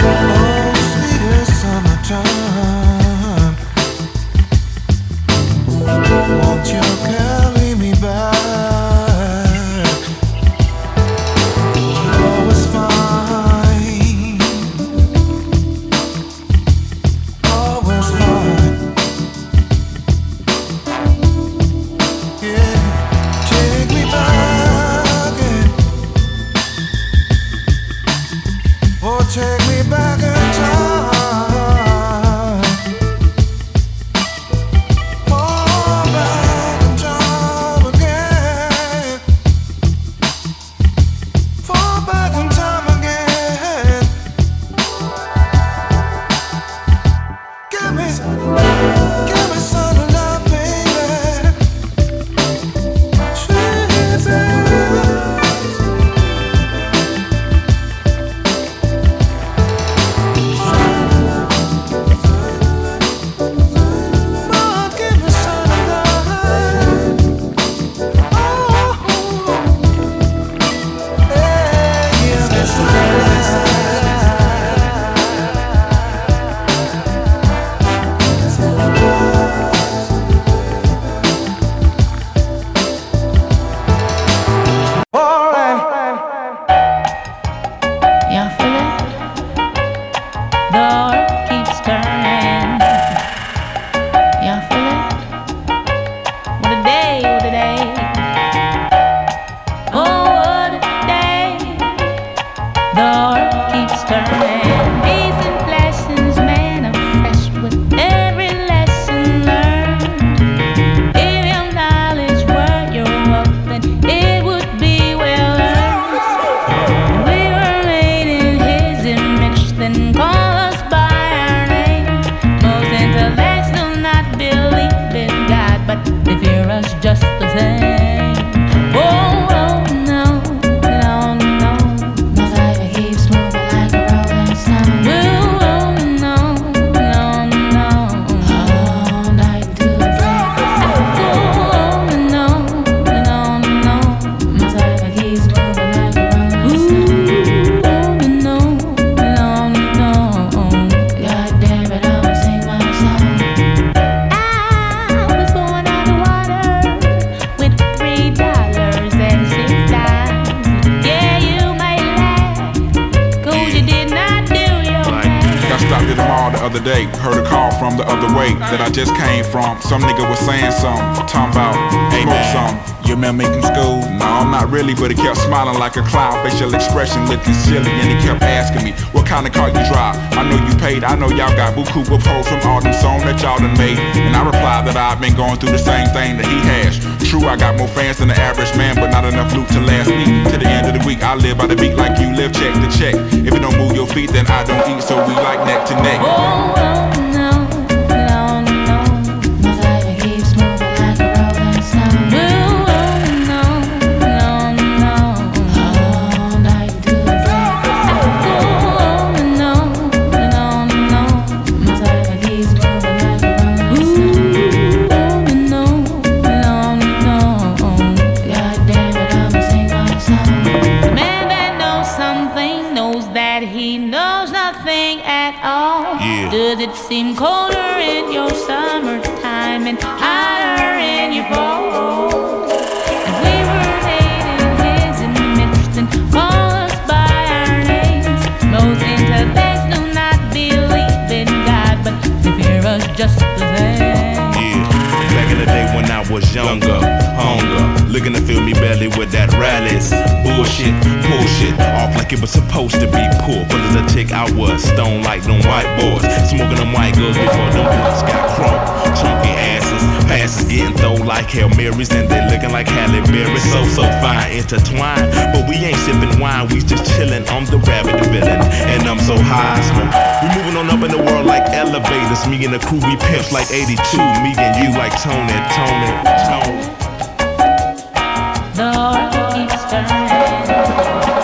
come. Oh, sweetest summertime. Expression looking silly, and he kept asking me, What kind of car you drive? I know you paid, I know y'all got buku of hoes from all them songs that y'all done made. And I replied that I've been going through the same thing that he has. True, I got more fans than the average man, but not enough loot to last me. To the end of the week, I live by the beat like you live check to check. If you don't move your feet, then I don't eat, so we like neck to neck. Oh, younger, looking to fill me belly with that rallies. Bullshit, bullshit, off like it was supposed to be poor. But as a tick, I was stone like them white boys. Smoking them white girls before them girls got crunk. Chunky asses, passes getting thrown like Hail Marys, and they looking like Halle Berry. So, so fine, intertwined. But we ain't sipping wine, we just chilling. I'm the rabbit, villain, and I'm so high. We moving on up in the world like elevators. Me and the crew, we pimps like 82. Me and you like Tony, Tony, Tony the world keeps turning.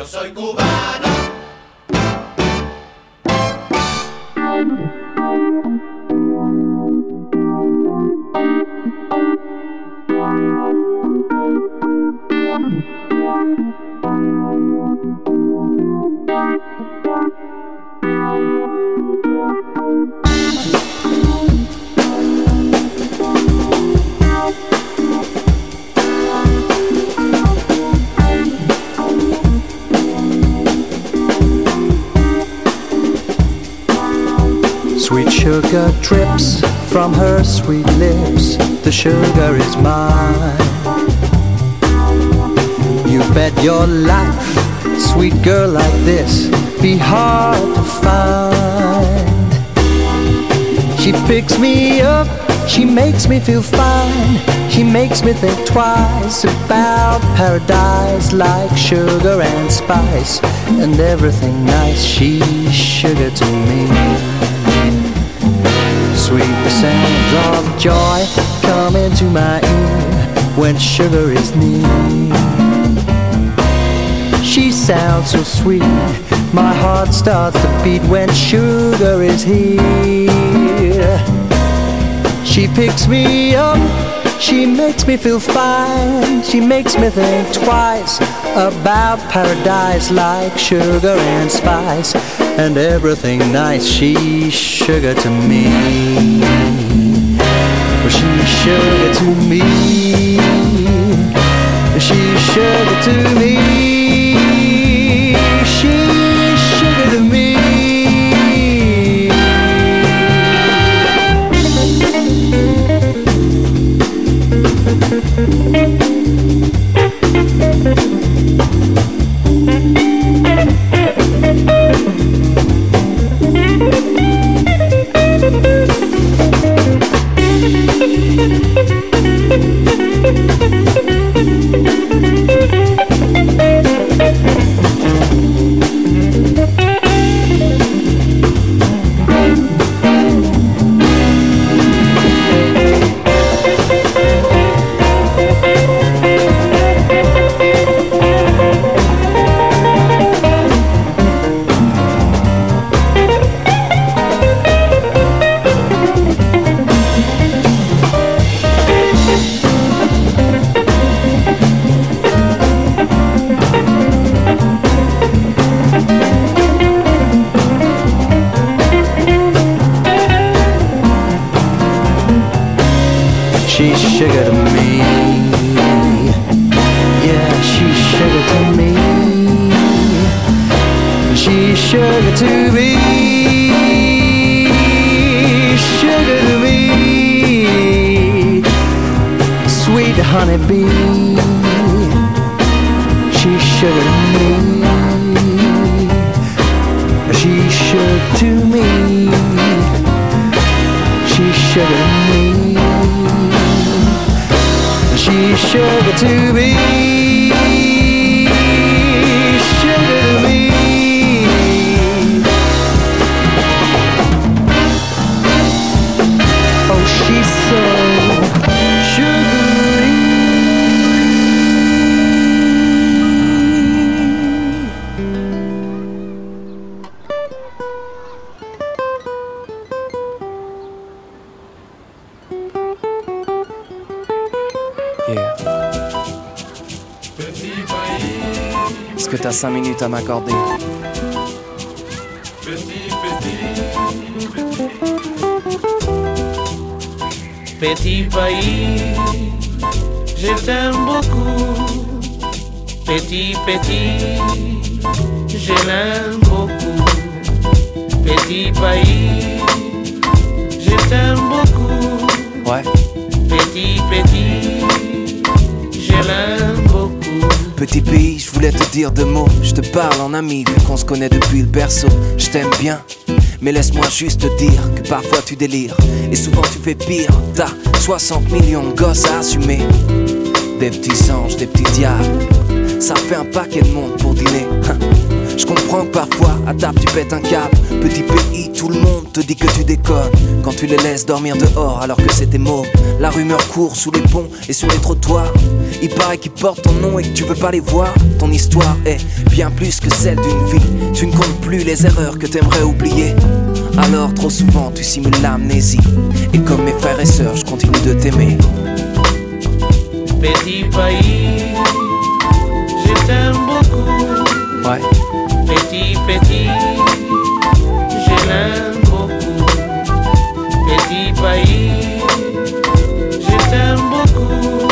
Yo soy cubana. Sugar drips from her sweet lips. The sugar is mine. You bet your life, sweet girl like this, be hard to find. She picks me up, she makes me feel fine. She makes me think twice about paradise like sugar and spice and everything nice. She's sugar to me. Sweet the sounds of joy come into my ear when sugar is near. She sounds so sweet, my heart starts to beat when sugar is here. She picks me up, she makes me feel fine, she makes me think twice about paradise like sugar and spice and everything nice. She's sugar to me. She's sugar to me. She's sugar to me. T'as 5 minutes à m'accorder? Petit pays, je t'aime beaucoup. Petit, petit, je l'aime beaucoup. Petit pays, je t'aime beaucoup. Ouais. Petit, petit, je l'aime beaucoup. Petit pays, je voulais te dire deux mots. Je te parle en ami, vu qu'on se connaît depuis le berceau. Je t'aime bien, mais laisse-moi juste te dire que parfois tu délires. Et souvent tu fais pire. T'as 60 millions de gosses à assumer. Des petits anges, des petits diables. Ça fait un paquet de monde pour dîner. Je comprends que parfois, à table, tu pètes un câble. Petit pays, tout le monde te dit que tu déconnes. Quand tu les laisses dormir dehors alors que c'était mots. La rumeur court sous les ponts et sur les trottoirs. Il paraît qu'ils portent ton nom et que tu veux pas les voir. Ton histoire est bien plus que celle d'une vie. Tu ne comptes plus les erreurs que t'aimerais oublier. Alors trop souvent tu simules l'amnésie. Et comme mes frères et sœurs, je continue de t'aimer. Petit pays, je t'aime beaucoup. Ouais. Petit, petit, je l'aime beaucoup. Petit pays, je t'aime beaucoup.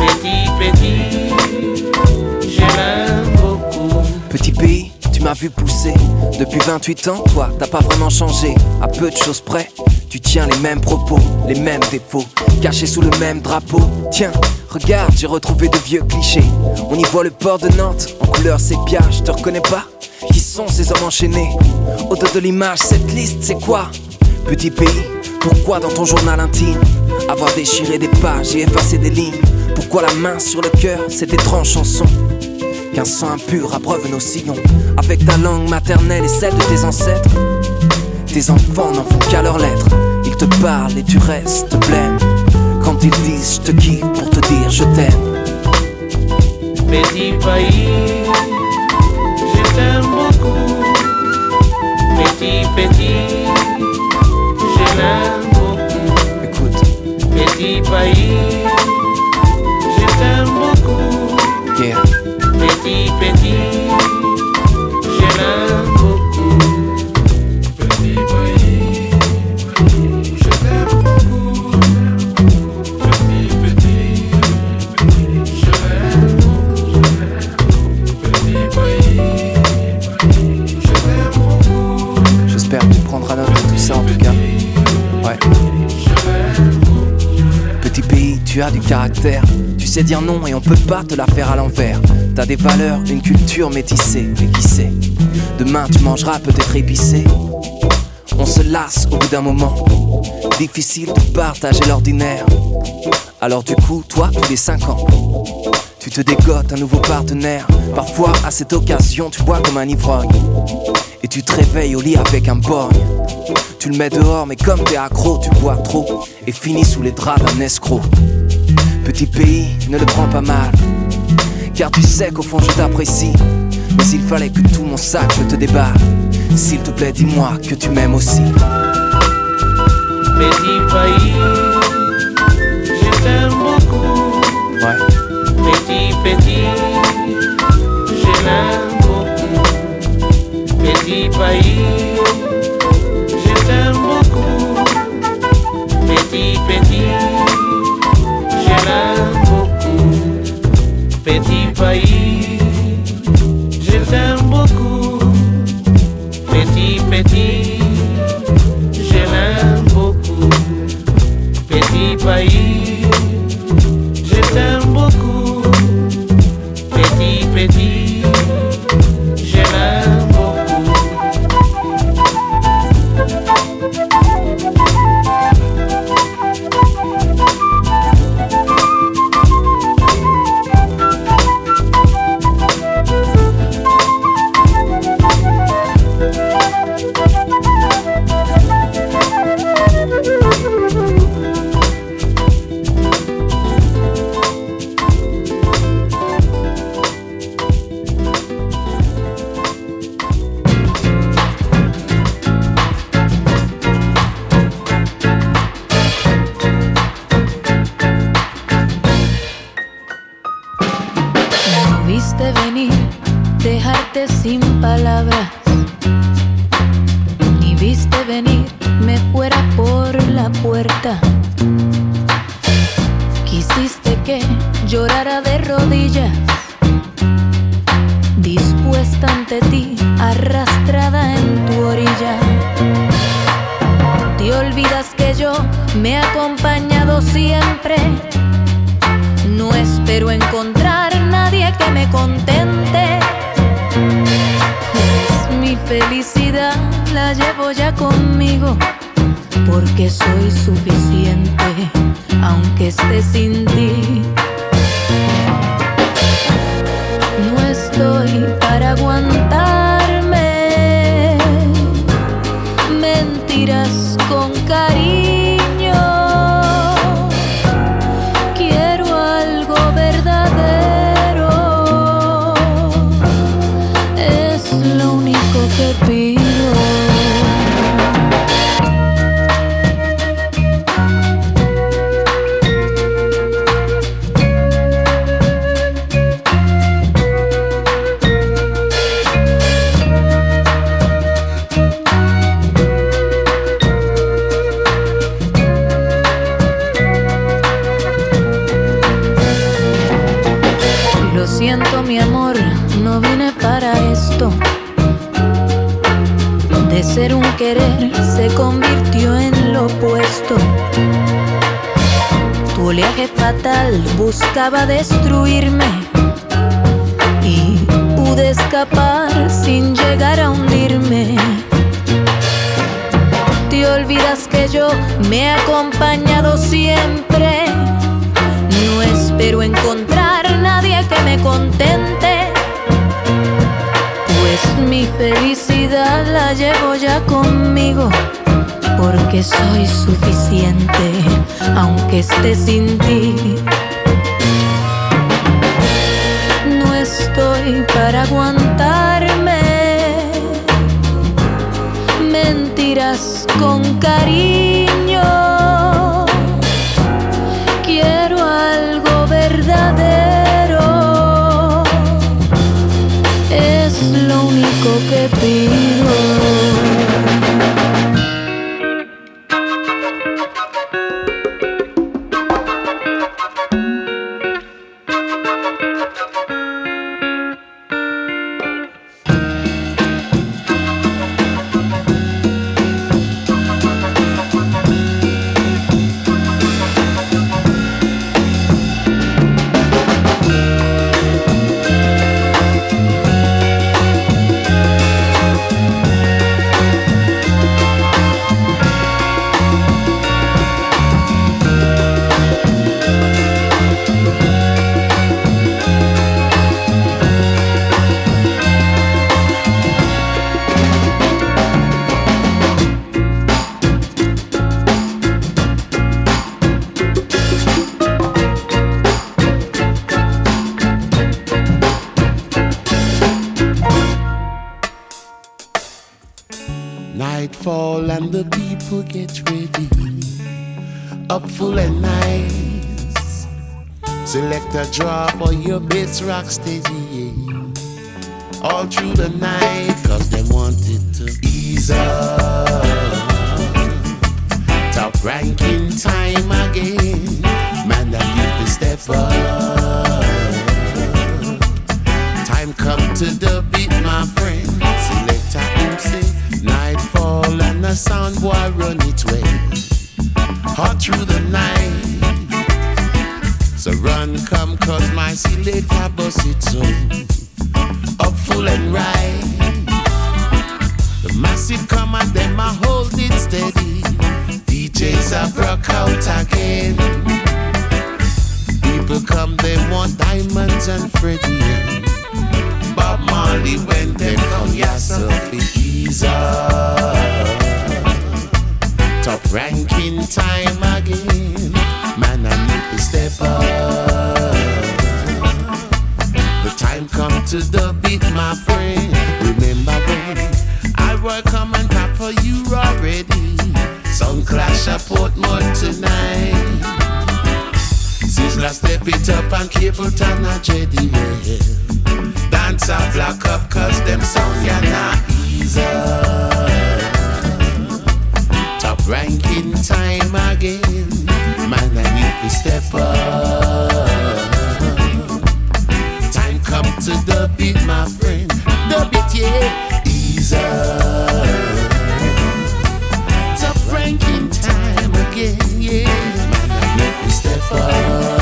Petit, petit, je l'aime beaucoup. Petit pays, tu m'as vu pousser. Depuis 28 ans, toi, t'as pas vraiment changé. À peu de choses près, tu tiens les mêmes propos, les mêmes défauts, cachés sous le même drapeau. Tiens, regarde, j'ai retrouvé de vieux clichés. On y voit le port de Nantes, en couleur sépia, je te reconnais pas. Qui sont ces hommes enchaînés? Au dos de l'image, cette liste, c'est quoi? Petit pays, pourquoi dans ton journal intime Avoir déchiré des pages et effacé des lignes? Pourquoi la main sur le cœur, cette étrange chanson? Qu'un sang impur abreuve nos sillons Avec ta langue maternelle et celle de tes ancêtres Tes enfants n'en font qu'à leurs lettres Ils te parlent et tu restes blême Quand ils disent je te kiffe pour te dire je t'aime Petit pays, je t'aime beaucoup. Petit, petit, je l'aime beaucoup. Écoute, Petit pays, je t'aime beaucoup. yeah Petit, petit, tu as du caractère. Tu sais dire non et on peut pas te la faire à l'envers. T'as des valeurs, une culture métissée. Mais qui sait? Demain tu mangeras peut-être épicé. On se lasse au bout d'un moment. Difficile de partager l'ordinaire. Alors du coup, toi, tous les 5 ans, tu te dégotes un nouveau partenaire. Parfois, à cette occasion, tu bois comme un ivrogne. Et tu te réveilles au lit avec un borgne. Tu le mets dehors, mais comme t'es accro, tu bois trop. Et finis sous les draps d'un escroc. Petit pays, ne le prends pas mal. Car tu sais qu'au fond je t'apprécie. Mais s'il fallait que tout mon sac je te déballe. S'il te plaît, dis-moi que tu m'aimes aussi. Petit pays, je t'aime beaucoup. Ouais, Petit, petit, je l'aime beaucoup. Petit pays, je t'aime beaucoup. Petit, petit, Petit pays, je t'aime beaucoup. Petit, petit, je l'aime beaucoup. Petit pays, Que yo me he acompañado siempre. No espero encontrar nadie que me contente. Pues mi felicidad la llevo ya conmigo. Porque soy suficiente, aunque esté sin ti. No estoy para aguantarme querer se convirtió en lo opuesto. Tu oleaje fatal buscaba destruirme y pude escapar sin llegar a hundirme. Te olvidas que yo me he acompañado siempre. No espero encontrar nadie que me contente. Pues mi felicidad la llevo ya conmigo. Porque soy suficiente, aunque esté sin ti. No estoy para aguantarme mentiras con cariño. Quiero algo verdadero. Es lo único que pido. Best rock steady. All through the night, cause they wanted to ease up. Top ranking time again. Man, that you to step up. Time come to the beat, my friend. Selector say, nightfall and the sound boy run it way. Hot through the night. Run, come, cause my selector bust it so. Up full and right. The massive come and them I hold it steady. DJs are broke out again. People come, they want diamonds and Freddie. Bob Marley when they come, yourself ease up. Top ranking time again. Step up. The time come to the beat, my friend. Remember when I work come and tap for you already. Sun clash at Portmore tonight. Sizzler step it up and cable jetty well. Dance a black up cause them sound ya not. Top ranking time again. Man, I need to step up. Time come to the beat, my friend. The beat, yeah, ease up. Top ranking time again, yeah. Man, I need to step up.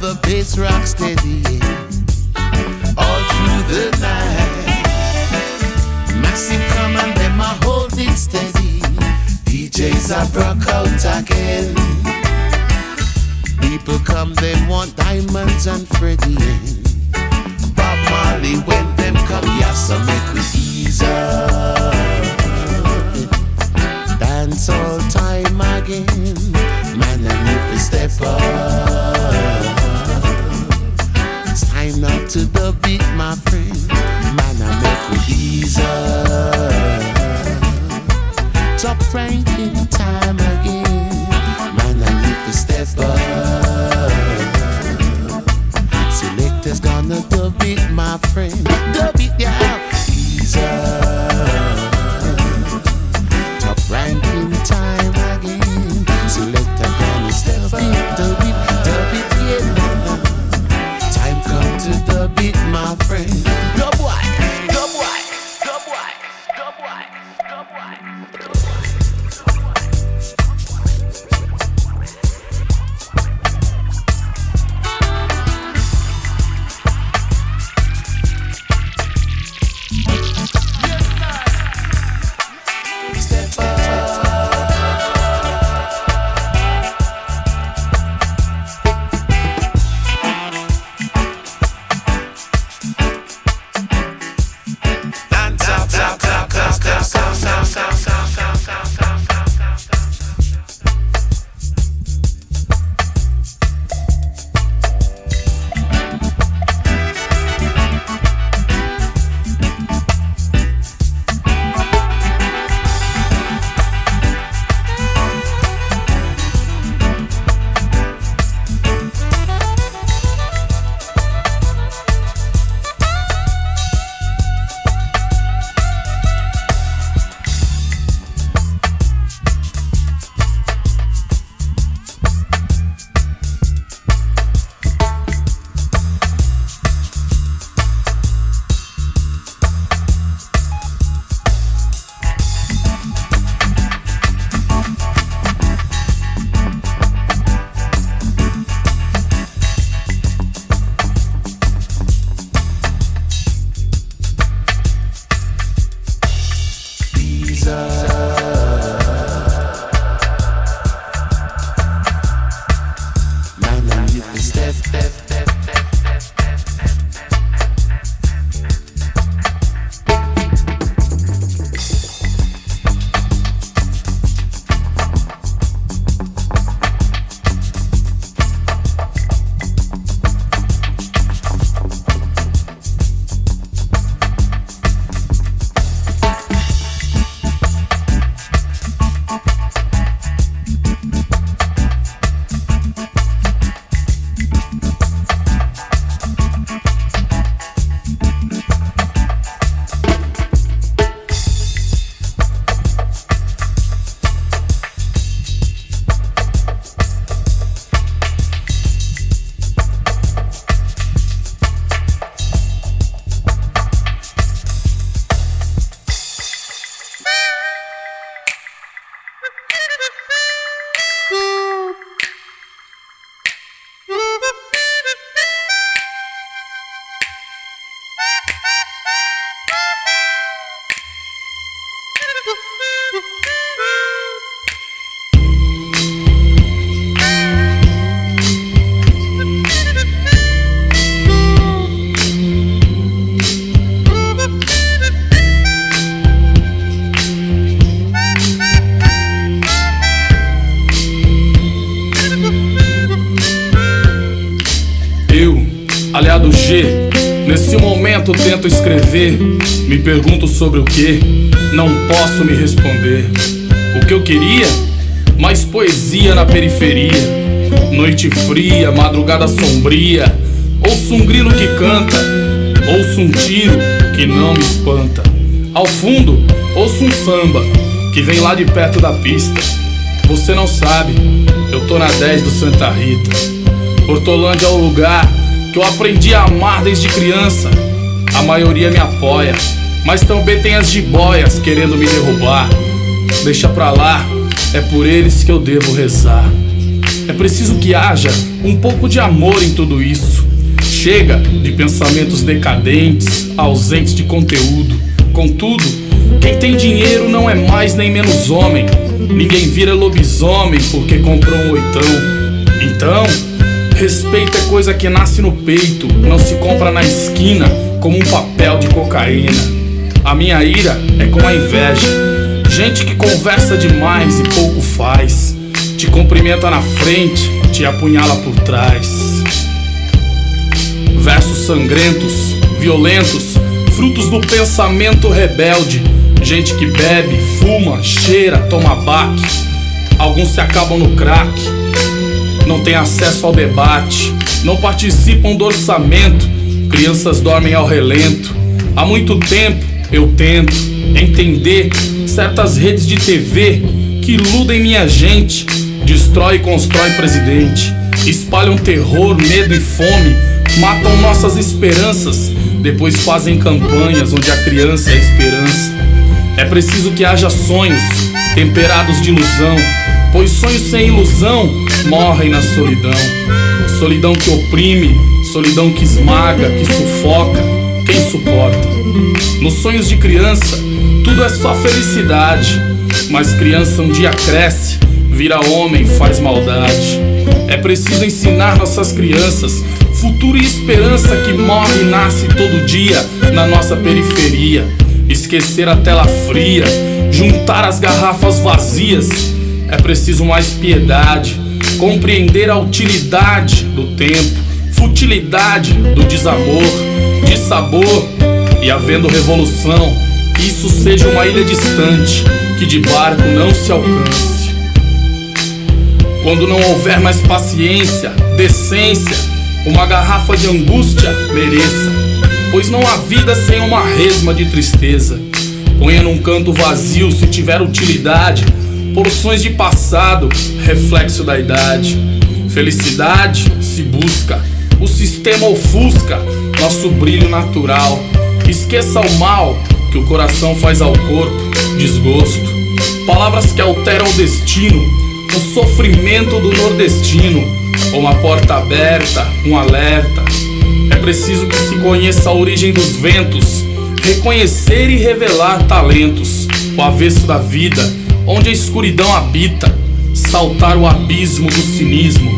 The bass rock steady all through the night. Massive come and them a hold it steady. DJs are broke out again. People come, them want diamonds and Freddie. Bob Marley when them come, yeah, so make we ease up. Dance all time again, man, and if we step up. Dancing up to the beat, my friend. Man, I make it easier. Top ranking time again. Man, I need to step up. Selectors gonna the beat, my friend. The beat. Momento tento escrever. Me pergunto sobre o que, não posso me responder. O que eu queria? Mais poesia na periferia. Noite fria, madrugada sombria. Ouço um grilo que canta, ouço um tiro que não me espanta. Ao fundo, ouço um samba que vem lá de perto da pista. Você não sabe, eu tô na 10 do Santa Rita. Hortolândia é o lugar que eu aprendi a amar desde criança. A maioria me apoia, mas também tem as jiboias querendo me derrubar. Deixa pra lá, é por eles que eu devo rezar. É preciso que haja um pouco de amor em tudo isso. Chega de pensamentos decadentes, ausentes de conteúdo. Contudo, quem tem dinheiro não é mais nem menos homem. Ninguém vira lobisomem porque comprou um oitão. Então, respeito é coisa que nasce no peito, não se compra na esquina como um papel de cocaína. A minha ira é com a inveja. Gente que conversa demais e pouco faz. Te cumprimenta na frente, te apunhala por trás. Versos sangrentos, violentos, frutos do pensamento rebelde. Gente que bebe, fuma, cheira, toma baque. Alguns se acabam no crack, não tem acesso ao debate, não participam do orçamento. Crianças dormem ao relento. Há muito tempo eu tento entender certas redes de TV que iludem minha gente, destrói e constrói presidente, espalham terror, medo e fome, matam nossas esperanças, depois fazem campanhas onde a criança é a esperança. É preciso que haja sonhos temperados de ilusão, pois sonhos sem ilusão morrem na solidão. Solidão que oprime, solidão que esmaga, que sufoca, quem suporta? Nos sonhos de criança, tudo é só felicidade, mas criança um dia cresce, vira homem, faz maldade. É preciso ensinar nossas crianças futuro e esperança que morre e nasce todo dia na nossa periferia. Esquecer a tela fria, juntar as garrafas vazias. É preciso mais piedade, compreender a utilidade do tempo, futilidade do desamor, de sabor e havendo revolução, isso seja uma ilha distante, que de barco não se alcance. Quando não houver mais paciência, decência, uma garrafa de angústia mereça, pois não há vida sem uma resma de tristeza. Ponha num canto vazio se tiver utilidade, porções de passado, reflexo da idade. Felicidade se busca, o sistema ofusca nosso brilho natural. Esqueça o mal que o coração faz ao corpo, desgosto. Palavras que alteram o destino, o sofrimento do nordestino. Uma porta aberta, um alerta. É preciso que se conheça a origem dos ventos, reconhecer e revelar talentos. O avesso da vida, onde a escuridão habita. Saltar o abismo do cinismo.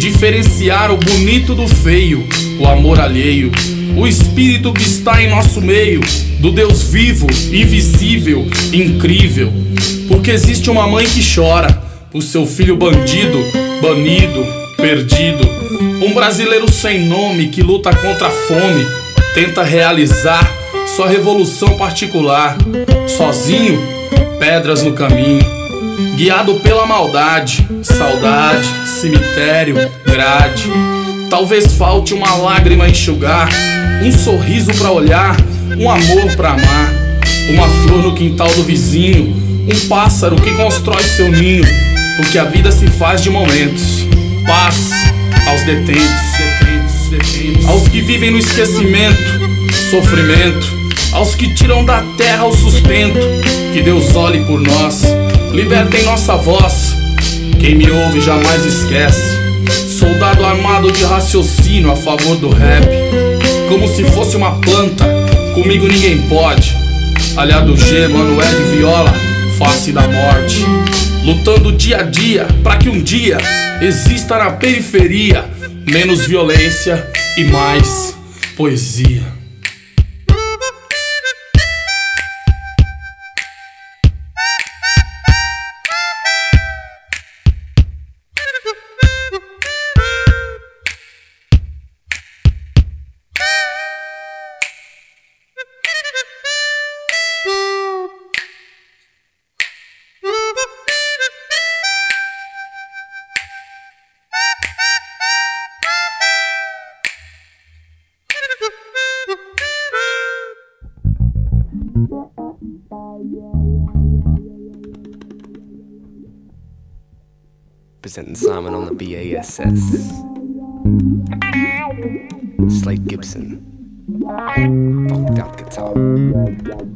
Diferenciar o bonito do feio, o amor alheio o Espírito que está em nosso meio, do Deus vivo, invisível, incrível. Porque existe uma mãe que chora por seu filho bandido, banido, perdido. Um brasileiro sem nome que luta contra a fome, tenta realizar sua revolução particular. Sozinho, pedras no caminho. Guiado pela maldade, saudade, cemitério, grade. Talvez falte uma lágrima a enxugar um sorriso para olhar, um amor para amar, uma flor no quintal do vizinho, um pássaro que constrói seu ninho, porque a vida se faz de momentos. Paz aos detentos, detentos, detentos, aos que vivem no esquecimento, sofrimento, aos que tiram da terra o sustento. Que Deus olhe por nós, libertem nossa voz. Quem me ouve jamais esquece. Soldado armado de raciocínio a favor do rap como se fosse uma planta. Comigo ninguém pode. Aliado G, Manuel de Viola, face da morte. Lutando dia a dia para que um dia exista na periferia menos violência e mais poesia. Presenting Simon on the BASS. Slade Gibson. Funked out guitar.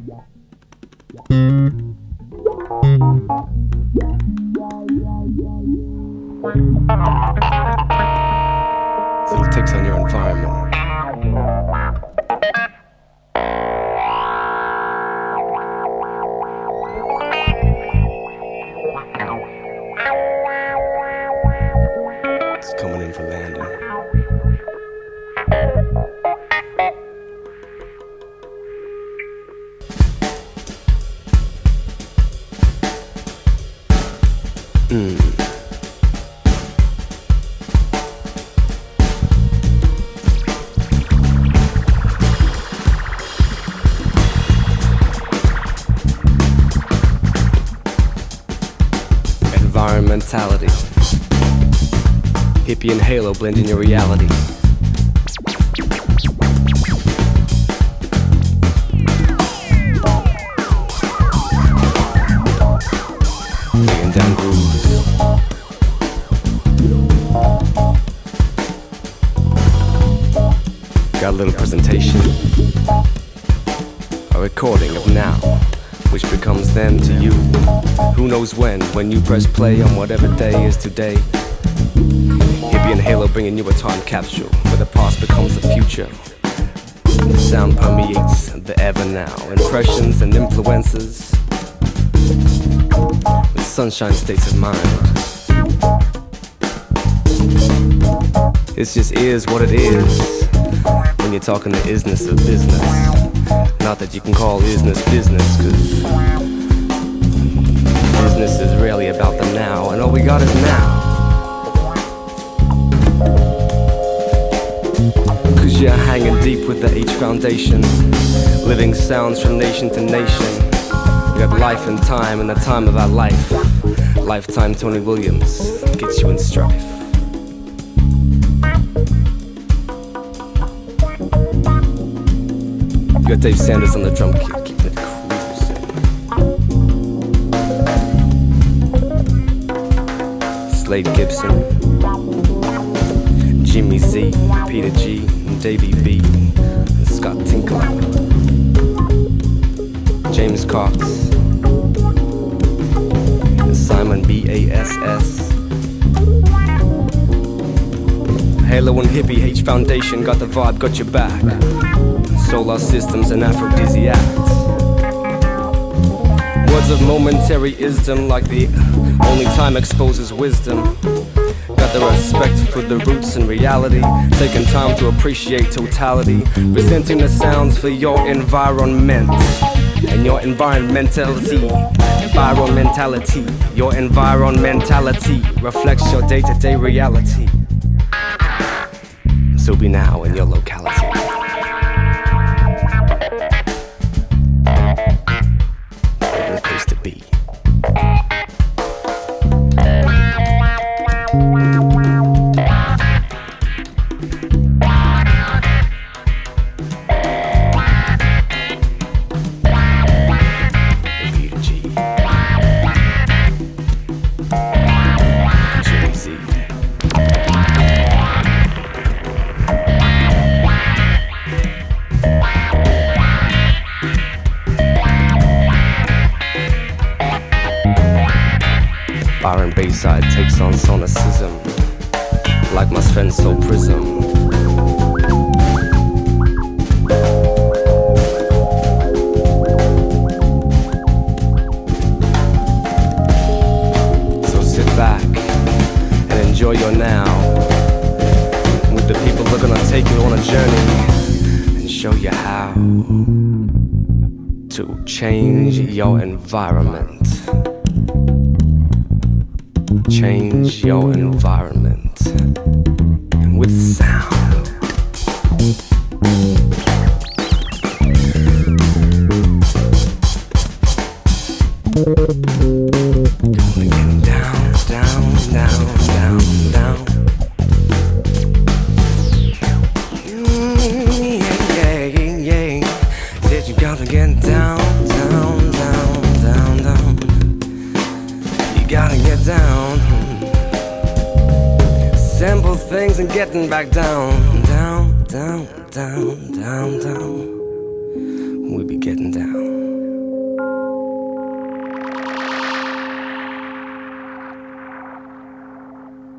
Halo blend in your reality. Down. Got a little presentation. A recording of now, which becomes then to you. Who knows when, when you press play on whatever day is today. Halo bringing you a time capsule where the past becomes the future. The sound permeates the ever now. Impressions and influences with sunshine states of mind. It just is what it is when you're talking the isness of business. Not that you can call isness business, cause business is really about the now, and all we got is now. You're hanging deep with the H Foundation, living sounds from nation to nation. We got life and time and the time of our life. Lifetime Tony Williams gets you in strife. You got Dave Sanders on the drum kit, keeping it cruising. Slade Gibson, Jimmy Z, Peter G, Davey B, and Scott Tinkler, James Cox, and Simon B A S S. Halo and Hippie H Foundation got the vibe, got your back. Solar systems and aphrodisiacs. Words of momentary isdom, like the only time exposes wisdom. Got the respect for the roots and reality, taking time to appreciate totality, presenting the sounds for your environment and your environmentality. Environmentality, your environmentality reflects your day to day reality. So be now in your locality.